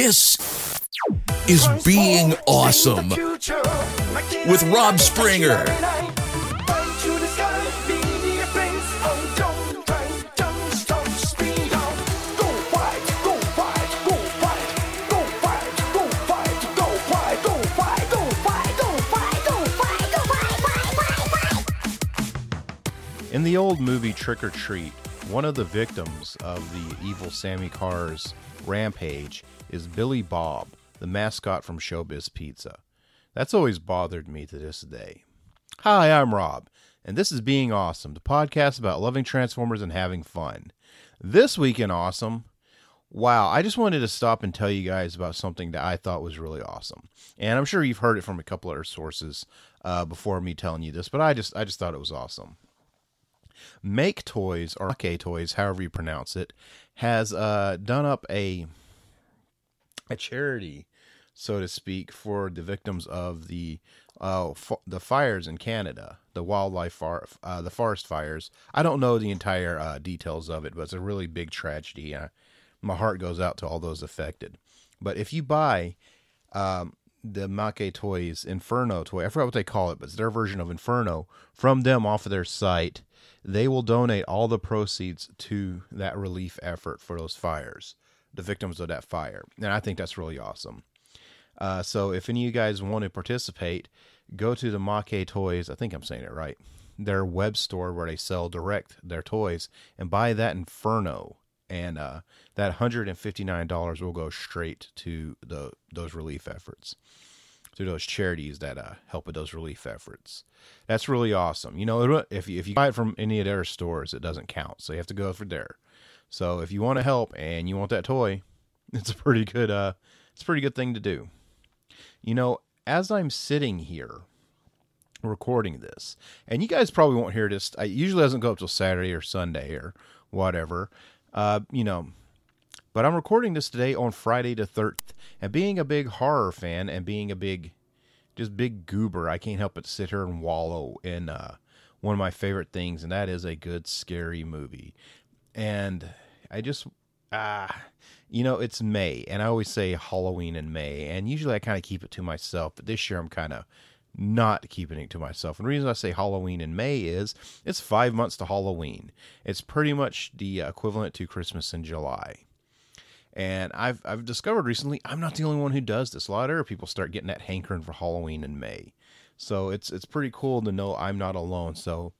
This is Being Awesome with Rob Springer. In the old movie Trick or Treat, one of the victims of the evil Sammi Curr's rampage is Billy Bob, the mascot from Showbiz Pizza. That's always bothered me to this day. Hi, I'm Rob, and this is Being Awesome, the podcast about loving Transformers and having fun. This week in Awesome, wow, I just wanted to stop and tell you guys about something that I thought was really awesome. And I'm sure you've heard it from a couple other sources uh, before me telling you this, but I just I just thought it was awesome. Make Toys or Make Toys, however you pronounce it, has uh, done up a a charity, so to speak, for the victims of the uh, f- the fires in Canada, the wildlife far, uh, the forest fires. I don't know the entire uh, details of it, but it's a really big tragedy. Uh, my heart goes out to all those affected. But if you buy um, the Make Toys Inferno toy, I forgot what they call it, but it's their version of Inferno from them off of their site they will donate all the proceeds to that relief effort for those fires, the victims of that fire. And I think that's really awesome. Uh, so if any of you guys want to participate, go to the Make Toys, I think I'm saying it right, their web store where they sell direct their toys and buy that Inferno. And uh, that $159 will go straight to the those relief efforts to those charities that uh, help with those relief efforts. That's really awesome. You know, if you, if you buy it from any of their stores, it doesn't count. So you have to go for there. So if you want to help and you want that toy, it's a pretty good uh, it's a pretty good thing to do. You know, as I'm sitting here recording this, and you guys probably won't hear this. I usually doesn't go up till Saturday or Sunday or whatever. Uh, you know, but I'm recording this today on Friday the 3rd. And being a big horror fan and being a big, just big goober, I can't help but sit here and wallow in uh, one of my favorite things, and that is a good scary movie. And I just, ah, uh, you know, it's May, and I always say Halloween in May, and usually I kind of keep it to myself, but this year I'm kind of not keeping it to myself. And the reason I say Halloween in May is it's five months to Halloween. It's pretty much the equivalent to Christmas in July. And I've I've discovered recently I'm not the only one who does this. A lot of other people start getting that hankering for Halloween in May. So it's it's pretty cool to know I'm not alone. So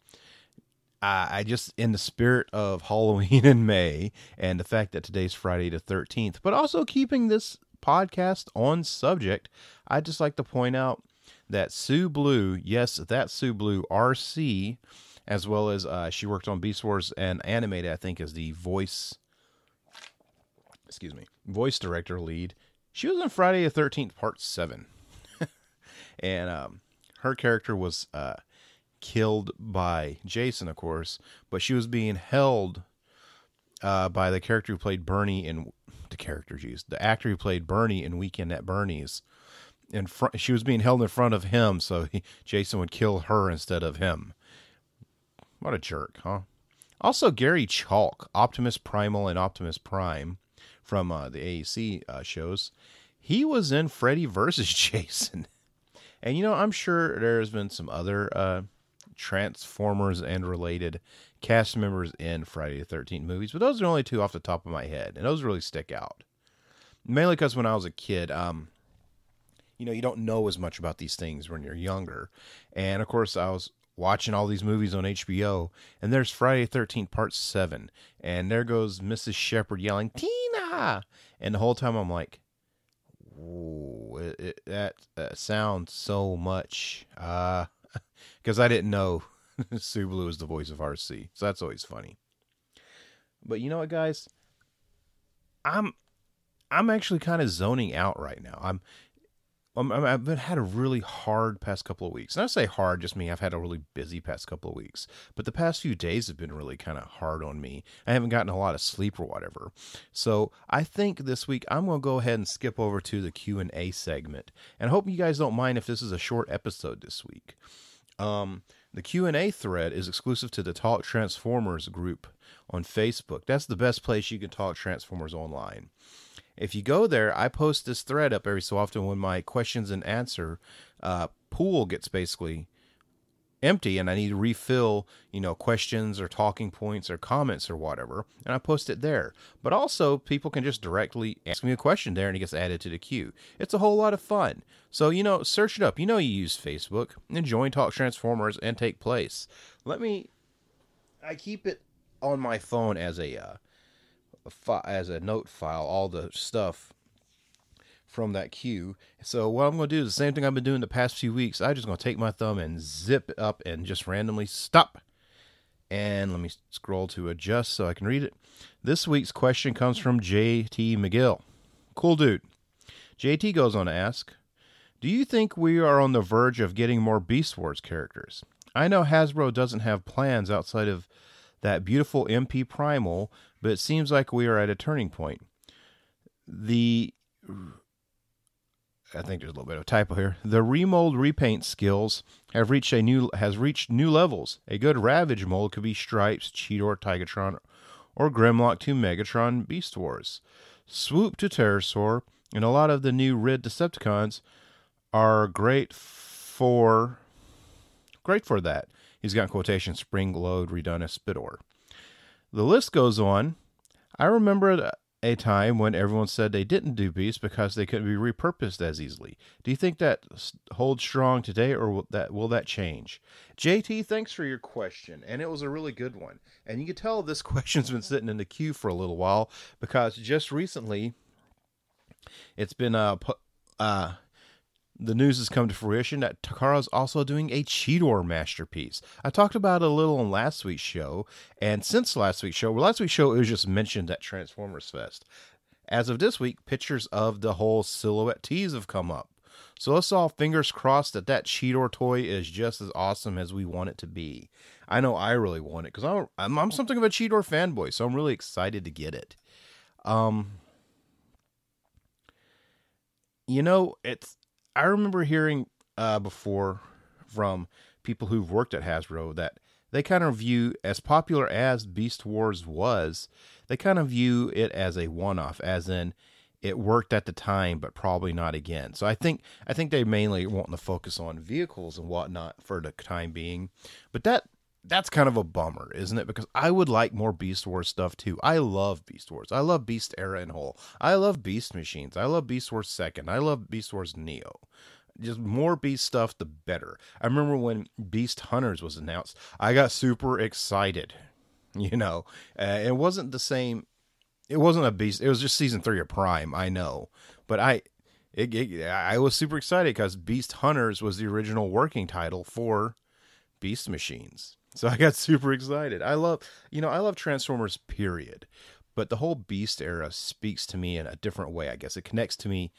I just in the spirit of Halloween in May and the fact that today's Friday the 13th, but also keeping this podcast on subject, I'd just like to point out that Sue Blu, yes, that Sue Blu Arcee, as well as uh, she worked on Beast Wars and animated, I think, as the voice excuse me, voice director lead. She was in Friday the Thirteenth Part Seven, and um, her character was uh, killed by Jason, of course, but she was being held uh, by the character who played Bernie in the character, geez, the actor who played Bernie in Weekend at Bernie's. In front, she was being held in front of him, so he, Jason would kill her instead of him. What a jerk, huh? Also, Gary Chalk, Optimus Primal and Optimus Prime, from uh, the AEC uh, shows, he was in Freddy versus Jason. And you know, I'm sure there's been some other uh, Transformers and related cast members in Friday the 13th movies, but those are only two off the top of my head, and those really stick out. Mainly because when I was a kid, um, you know, you don't know as much about these things when you're younger. And of course, I was watching all these movies on HBO, and there's Friday the 13th Part 7, and there goes Mrs. Shepard yelling, Tina! And the whole time I'm like, it, it, that, sounds so much. Because I didn't know Blu is the voice of Arcee, so that's always funny. But you know what, guys? I'm I'm actually kind of zoning out right now. I'm um, I've been, had a really hard past couple of weeks. And I say hard, just me. I've had a really busy past couple of weeks. But the past few days have been really kind of hard on me. I haven't gotten a lot of sleep or whatever. So I think this week I'm going to go ahead and skip over to the Q and A segment. And I hope you guys don't mind if this is a short episode this week. Um, the Q and A thread is exclusive to the Talk Transformers group on Facebook. That's the best place you can talk Transformers online. If you go there, I post this thread up every so often when my questions and answer uh, pool gets basically empty and I need to refill, you know, questions or talking points or comments or whatever, and I post it there. But also, people can just directly ask me a question there and it gets added to the queue. It's a whole lot of fun. So, you know, search it up. You know, you use Facebook and join Talk Transformers and take place. Let me, I keep it on my phone as a, uh, as a note file, all the stuff from that queue. So what I'm going to do is the same thing I've been doing the past few weeks. I'm just going to take my thumb and zip up and just randomly stop. And let me scroll to adjust so I can read it. This week's question comes from JT McGill. Cool dude. JT goes on to ask, do you think we are on the verge of getting more Beast Wars characters? I know Hasbro doesn't have plans outside of that beautiful MP Primal, but it seems like we are at a turning point. The I think there's a little bit of a typo here. The remold repaint skills have reached a new has reached new levels. A good Ravage mold could be Stripes, Cheetor, Tigatron, or Grimlock to Megatron Beast Wars. Swoop to Terrorsaur and a lot of the new Red Decepticons are great for great for that. He's got quotation Spring Load, Redona, Spidor. The list goes on. I remember a time when everyone said they didn't do beasts because they couldn't be repurposed as easily. Do you think that holds strong today, or will that will that change? JT, thanks for your question, and it was a really good one. And you can tell this question's been sitting in the queue for a little while because just recently, it's been uh, uh the news has come to fruition that Takara's also doing a Cheetor masterpiece. I talked about it a little on last week's show, and since last week's show, well, last week's show it was just mentioned at Transformers Fest. As of this week, pictures of the whole silhouette tees have come up. So let's all fingers crossed that that Cheetor toy is just as awesome as we want it to be. I know I really want it because I'm, I'm, I'm something of a Cheetor fanboy, so I'm really excited to get it. Um, you know, it's I remember hearing uh, before from people who've worked at Hasbro that they kind of view as popular as Beast Wars was, they kind of view it as a one-off, as in it worked at the time, but probably not again. So I think I think they mainly want to focus on vehicles and whatnot for the time being. But that that's kind of a bummer, isn't it? Because I would like more Beast Wars stuff too. I love Beast Wars. I love Beast Era and whole. I love Beast Machines. I love Beast Wars Second. I love Beast Wars Neo. Just more Beast stuff, the better. I remember when Beast Hunters was announced. I got super excited. You know, uh, it wasn't the same. It wasn't a Beast. It was just season three of Prime. I know, but I. It, it, I was super excited because Beast Hunters was the original working title for Beast Machines so I got super excited. I love, you know, I love Transformers, period. But the whole Beast era speaks to me in a different way, I guess. It connects to me.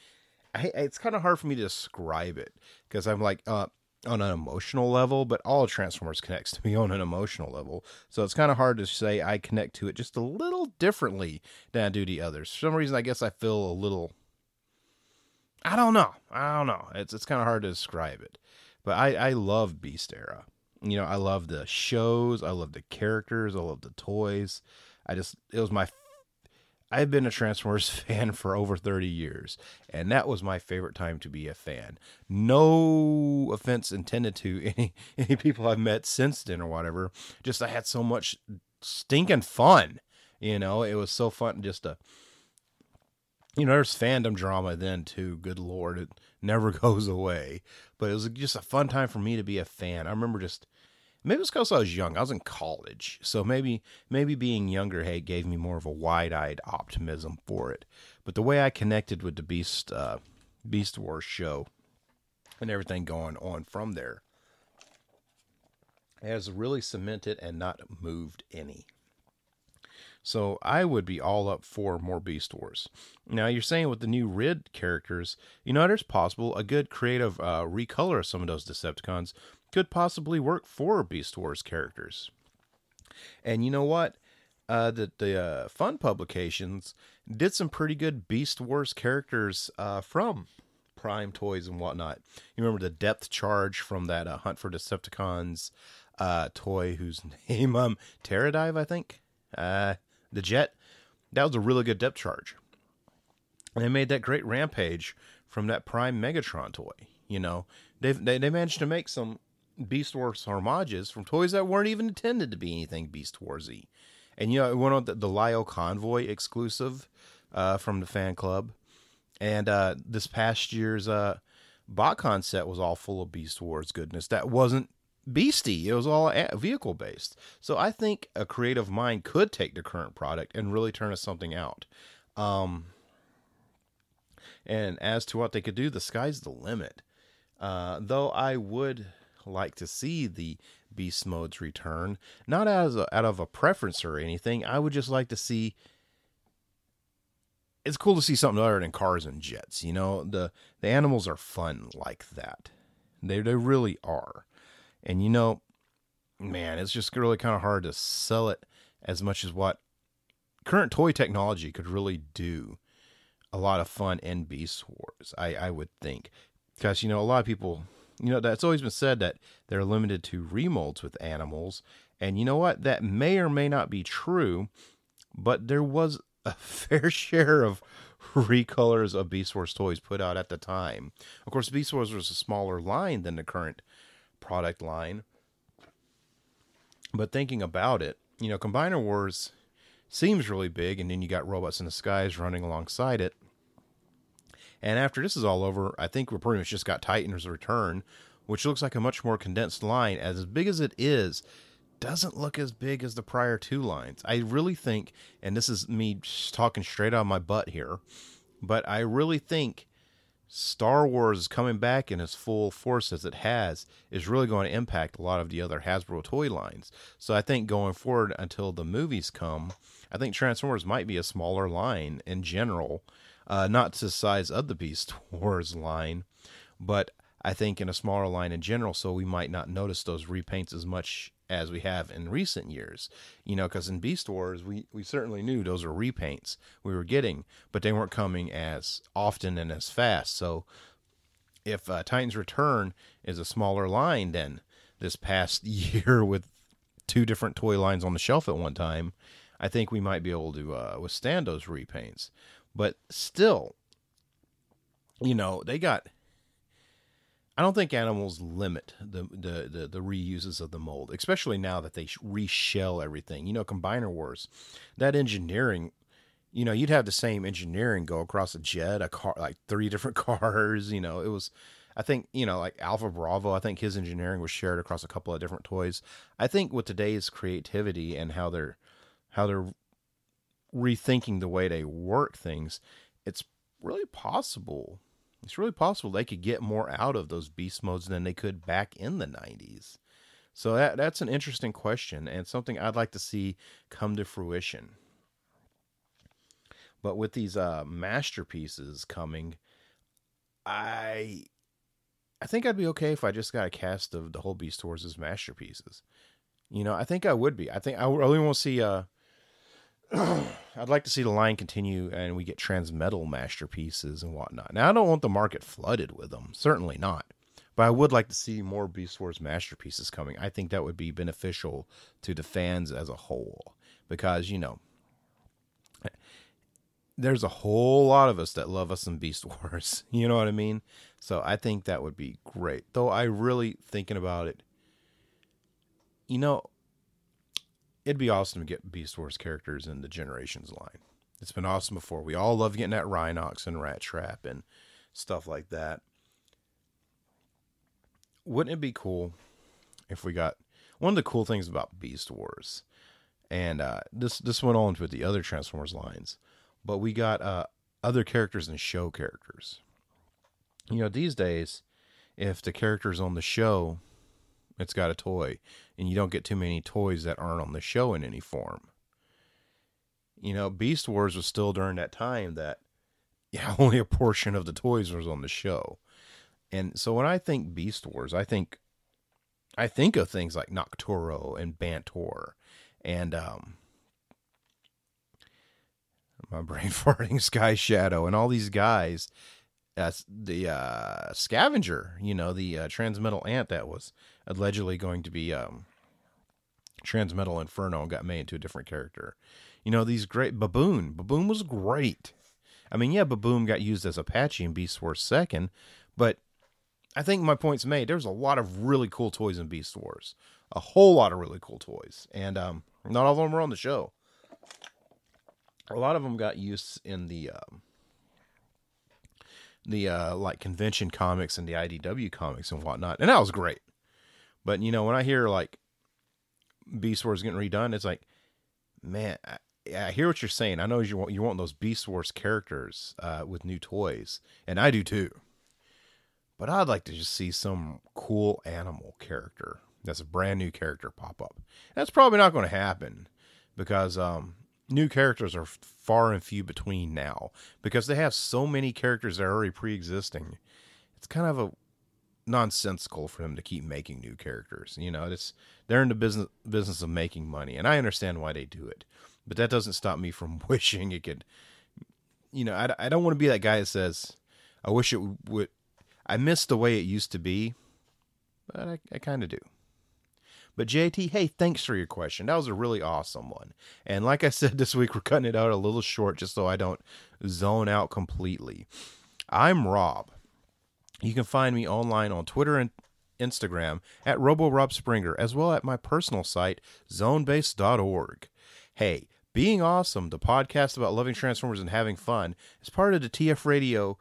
I, it's kind of hard for me to describe it because I'm like, uh, on an emotional level, but all Transformers connects to me on an emotional level. So it's kind of hard to say I connect to it just a little differently than I do the others. For some reason, I guess I feel a little. I don't know. I don't know. It's it's kind of hard to describe it, but I I love Beast era you know, I love the shows, I love the characters, I love the toys. I just it was my I've been a Transformers fan for over 30 years, and that was my favorite time to be a fan. No offense intended to any any people I've met since then or whatever. Just I had so much stinking fun. You know, it was so fun just to you know, there's fandom drama then too. Good lord, it never goes away. But it was just a fun time for me to be a fan. I remember just maybe it's because I was young. I was in college, so maybe maybe being younger hey gave me more of a wide eyed optimism for it. But the way I connected with the Beast uh, Beast Wars show and everything going on from there has really cemented and not moved any. So I would be all up for more Beast Wars. Now you're saying with the new Rid characters, you know, there's possible a good creative uh, recolor of some of those Decepticons could possibly work for Beast Wars characters. And you know what? Uh, the the uh, fun publications did some pretty good Beast Wars characters uh, from Prime Toys and whatnot. You remember the depth charge from that uh, Hunt for Decepticons uh, toy, whose name um Terradive, I think. Uh, the jet, that was a really good depth charge. they made that great Rampage from that Prime Megatron toy. You know, they they they managed to make some Beast Wars homages from toys that weren't even intended to be anything Beast Warsy. And you know, one of the, the Lio Convoy exclusive uh, from the fan club, and uh, this past year's uh, BotCon set was all full of Beast Wars goodness. That wasn't beastie. It was all vehicle based. So I think a creative mind could take the current product and really turn us something out. Um, and as to what they could do, the sky's the limit. Uh, though I would like to see the beast modes return, not as a, out of a preference or anything. I would just like to see. It's cool to see something other than cars and jets. You know, the the animals are fun like that. They they really are. And you know, man, it's just really kind of hard to sell it as much as what current toy technology could really do. A lot of fun in Beast Wars, I, I would think. Because, you know, a lot of people, you know, that's always been said that they're limited to remolds with animals. And you know what? That may or may not be true, but there was a fair share of recolors of Beast Wars toys put out at the time. Of course, Beast Wars was a smaller line than the current product line. But thinking about it, you know, Combiner Wars seems really big, and then you got Robots in Disguise running alongside it. And after this is all over, I think we're pretty much just got Titans Return, which looks like a much more condensed line. As big as it is, doesn't look as big as the prior two lines. I really think, and this is me talking straight out of my butt here, but I really think Star Wars coming back in its full force as it has is really going to impact a lot of the other Hasbro toy lines. So I think going forward until the movies come, I think Transformers might be a smaller line in general, uh, not to the size of the Beast Wars line, but I think in a smaller line in general, so we might not notice those repaints as much as we have in recent years. You know, because in Beast Wars, we, we certainly knew those were repaints we were getting, but they weren't coming as often and as fast. So if uh, Titans Return is a smaller line than this past year with two different toy lines on the shelf at one time, I think we might be able to uh, withstand those repaints. But still, you know, they got I don't think animals limit the, the, the, the, reuses of the mold, especially now that they reshell everything. You know, Combiner Wars, that engineering, you know, you'd have the same engineering go across a jet, a car, like three different cars. You know, it was, I think, you know, like Alpha Bravo, I think his engineering was shared across a couple of different toys. I think with today's creativity and how they're, how they're rethinking the way they work things, it's really possible it's really possible they could get more out of those beast modes than they could back in the 90s. So that that's an interesting question and something I'd like to see come to fruition. But with these uh, masterpieces coming, I I think I'd be okay if I just got a cast of the whole Beast Wars as masterpieces. You know, I think I would be. I think I really want to see uh I'd like to see the line continue and we get transmetal masterpieces and whatnot. Now, I don't want the market flooded with them, certainly not. But I would like to see more Beast Wars masterpieces coming. I think that would be beneficial to the fans as a whole because, you know, there's a whole lot of us that love us some Beast Wars. You know what I mean? So I think that would be great. Though I really thinking about it, you know, it'd be awesome to get Beast Wars characters in the Generations line. It's been awesome before. We all love getting that Rhinox and Rat Trap and stuff like that. Wouldn't it be cool if we got one of the cool things about Beast Wars, and uh, this this went on with the other Transformers lines, but we got uh, other characters and show characters. You know, these days, if the characters on the show it's got a toy, and you don't get too many toys that aren't on the show in any form. You know, Beast Wars was still during that time that yeah, only a portion of the toys was on the show. And so when I think Beast Wars, I think I think of things like Noctorro and Bantor and um my brain farting Sky Shadow and all these guys. That's the uh, scavenger, you know, the uh, transmetal ant that was allegedly going to be um, Transmetal Inferno and got made into a different character. You know, these great B'Boom. B'Boom was great. I mean, yeah, B'Boom got used as Apache in Beast Wars Second, but I think my point's made. There's a lot of really cool toys in Beast Wars, a whole lot of really cool toys, and um, not all of them were on the show. A lot of them got used in the um, the uh, like convention comics and the IDW comics and whatnot, and that was great. But you know, when I hear like Beast Wars getting redone, it's like, man, I, I hear what you're saying. I know you want you want those Beast Wars characters uh, with new toys, and I do too. But I'd like to just see some cool animal character that's a brand new character pop up. That's probably not going to happen because um, new characters are far and few between now because they have so many characters that are already pre-existing. It's kind of a nonsensical for them to keep making new characters. You know, it's they're in the business business of making money, and I understand why they do it. But that doesn't stop me from wishing it could. You know, I, I don't want to be that guy that says, "I wish it would." I miss the way it used to be, but I, I kind of do. But JT, hey, thanks for your question. That was a really awesome one. And like I said this week, we're cutting it out a little short just so I don't zone out completely. I'm Rob. You can find me online on Twitter and Instagram at RoboRobSpringer, as well at my personal site, zonebase.org. Hey, being awesome, the podcast about loving Transformers and having fun, is part of the TF Radio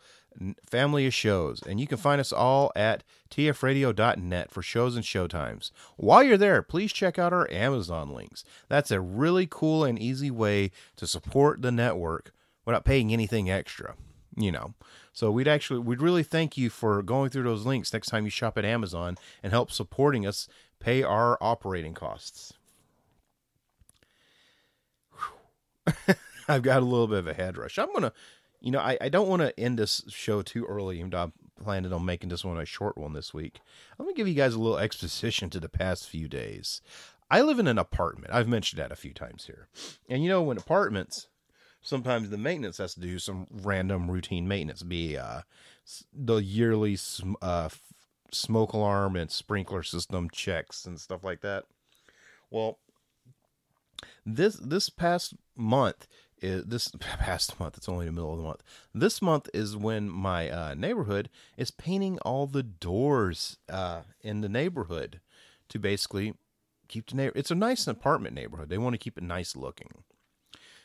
family of shows, and you can find us all at tfradio.net for shows and showtimes. While you're there, please check out our Amazon links. That's a really cool and easy way to support the network without paying anything extra, you know. So we'd actually we'd really thank you for going through those links next time you shop at Amazon and help supporting us pay our operating costs. I've got a little bit of a head rush. I'm gonna you know, I, I don't want to end this show too early. I'm planning on making this one a short one this week. Going to give you guys a little exposition to the past few days. I live in an apartment. I've mentioned that a few times here. And you know, when apartments, sometimes the maintenance has to do some random routine maintenance, be uh, the yearly uh, smoke alarm and sprinkler system checks and stuff like that. Well, this this past month is this past month. It's only the middle of the month. This month is when my uh, neighborhood is painting all the doors uh, in the neighborhood to basically keep the neighbor. It's a nice apartment neighborhood. They want to keep it nice looking,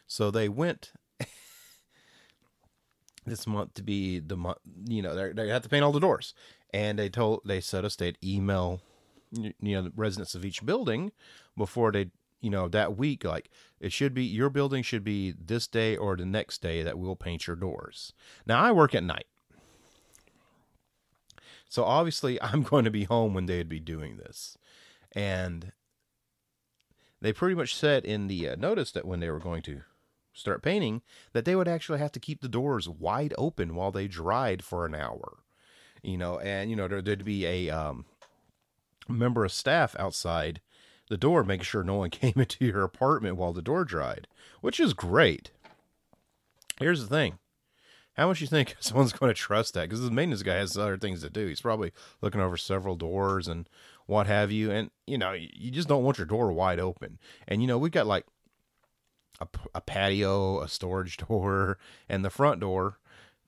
so they went this month to be the month. You know, they have to paint all the doors, and they told they said us they'd email you know the residents of each building before they you know that week like it should be your building should be this day or the next day that we'll paint your doors. Now i work at night. So obviously i'm going to be home when they'd be doing this. And they pretty much said in the uh, notice that when they were going to start painting that they would actually have to keep the doors wide open while they dried for an hour you know and you know there, would be a um, member of staff outside the door, making sure no one came into your apartment while the door dried, which is great. Here's the thing. How much you think someone's going to trust that? Because the maintenance guy has other things to do. He's probably looking over several doors and what have you. And, you know, you just don't want your door wide open. And, you know, we've got like a, a patio, a storage door, and the front door.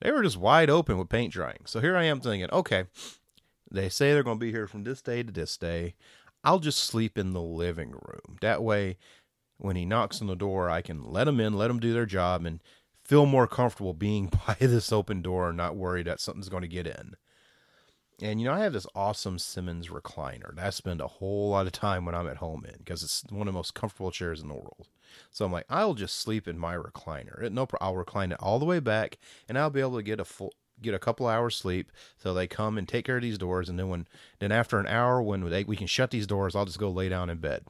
They were just wide open with paint drying. So here I am thinking, okay, they say they're going to be here from this day to this day. I'll just sleep in the living room. That way, when he knocks on the door, I can let him in, let them do their job, and feel more comfortable being by this open door and not worried that something's going to get in. And you know, I have this awesome Simmons recliner that I spend a whole lot of time when I'm at home in because it's one of the most comfortable chairs in the world. So I'm like, I'll just sleep in my recliner. It, no, I'll recline it all the way back, and I'll be able to get a full get a couple hours sleep so they come and take care of these doors and then when then after an hour when they, we can shut these doors i'll just go lay down in bed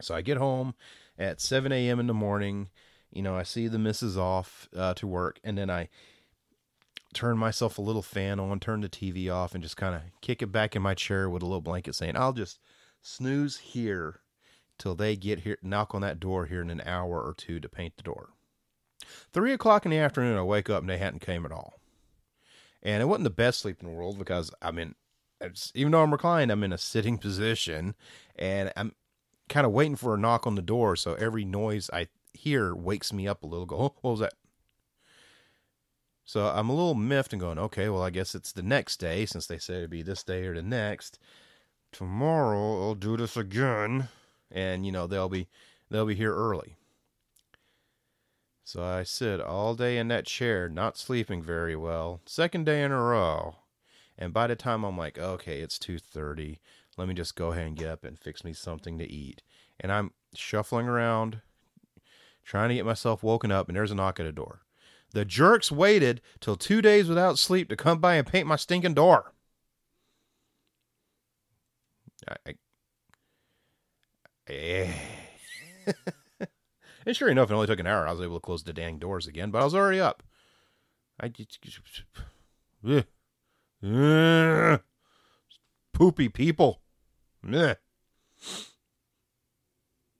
so i get home at 7 a.m in the morning you know i see the missus off uh, to work and then i turn myself a little fan on turn the tv off and just kind of kick it back in my chair with a little blanket saying i'll just snooze here till they get here knock on that door here in an hour or two to paint the door Three o'clock in the afternoon, I wake up and they hadn't came at all. And it wasn't the best sleep in the world because I'm in, even though I'm reclined, I'm in a sitting position and I'm kind of waiting for a knock on the door. So every noise I hear wakes me up a little. Go, oh, what was that? So I'm a little miffed and going, okay, well, I guess it's the next day since they said it'd be this day or the next. Tomorrow I'll do this again, and you know they'll be they'll be here early. So I sit all day in that chair, not sleeping very well. Second day in a row. And by the time I'm like, okay, it's 2:30, let me just go ahead and get up and fix me something to eat. And I'm shuffling around trying to get myself woken up and there's a knock at the door. The jerks waited till 2 days without sleep to come by and paint my stinking door. I, I, eh. And sure enough, it only took an hour. I was able to close the dang doors again, but I was already up. I just. Poopy people.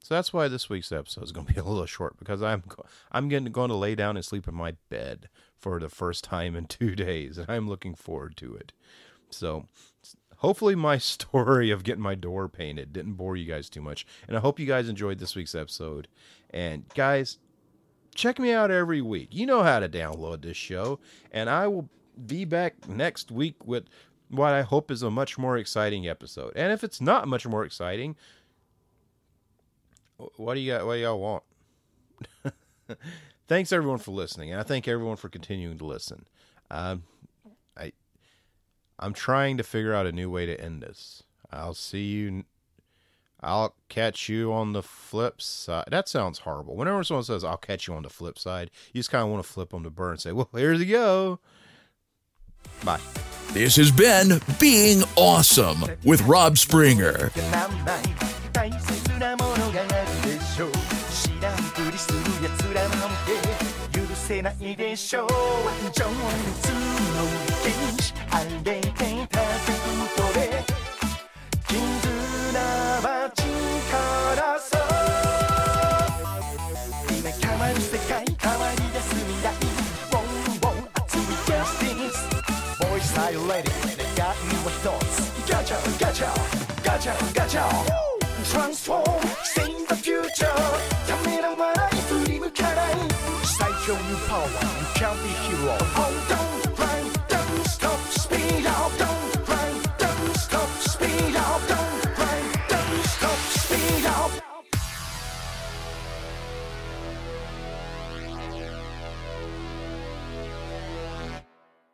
So that's why this week's episode is going to be a little short because I'm I'm getting going to lay down and sleep in my bed for the first time in two days, and I'm looking forward to it. So hopefully my story of getting my door painted didn't bore you guys too much, and I hope you guys enjoyed this week's episode. And guys, check me out every week. You know how to download this show, and I will be back next week with what I hope is a much more exciting episode. And if it's not much more exciting, what do you got? What do y'all want? Thanks everyone for listening, and I thank everyone for continuing to listen. Um, I'm trying to figure out a new way to end this. I'll see you I'll catch you on the flip side. That sounds horrible. Whenever someone says, I'll catch you on the flip side, you just kind of want to flip them to burn and say, well, here you go. Bye. This has been Being Awesome with Rob Springer. アイデンティティフトで絆は力そう今変わる世界変わり出す。未来。ボンボン熱いジャスティス。ボイスタイルレディ願いは一つ。ガチャガチャガチャガチャ。Transform, sing the future ためらわない振り向かない。最強ニューパワー。You can't be hero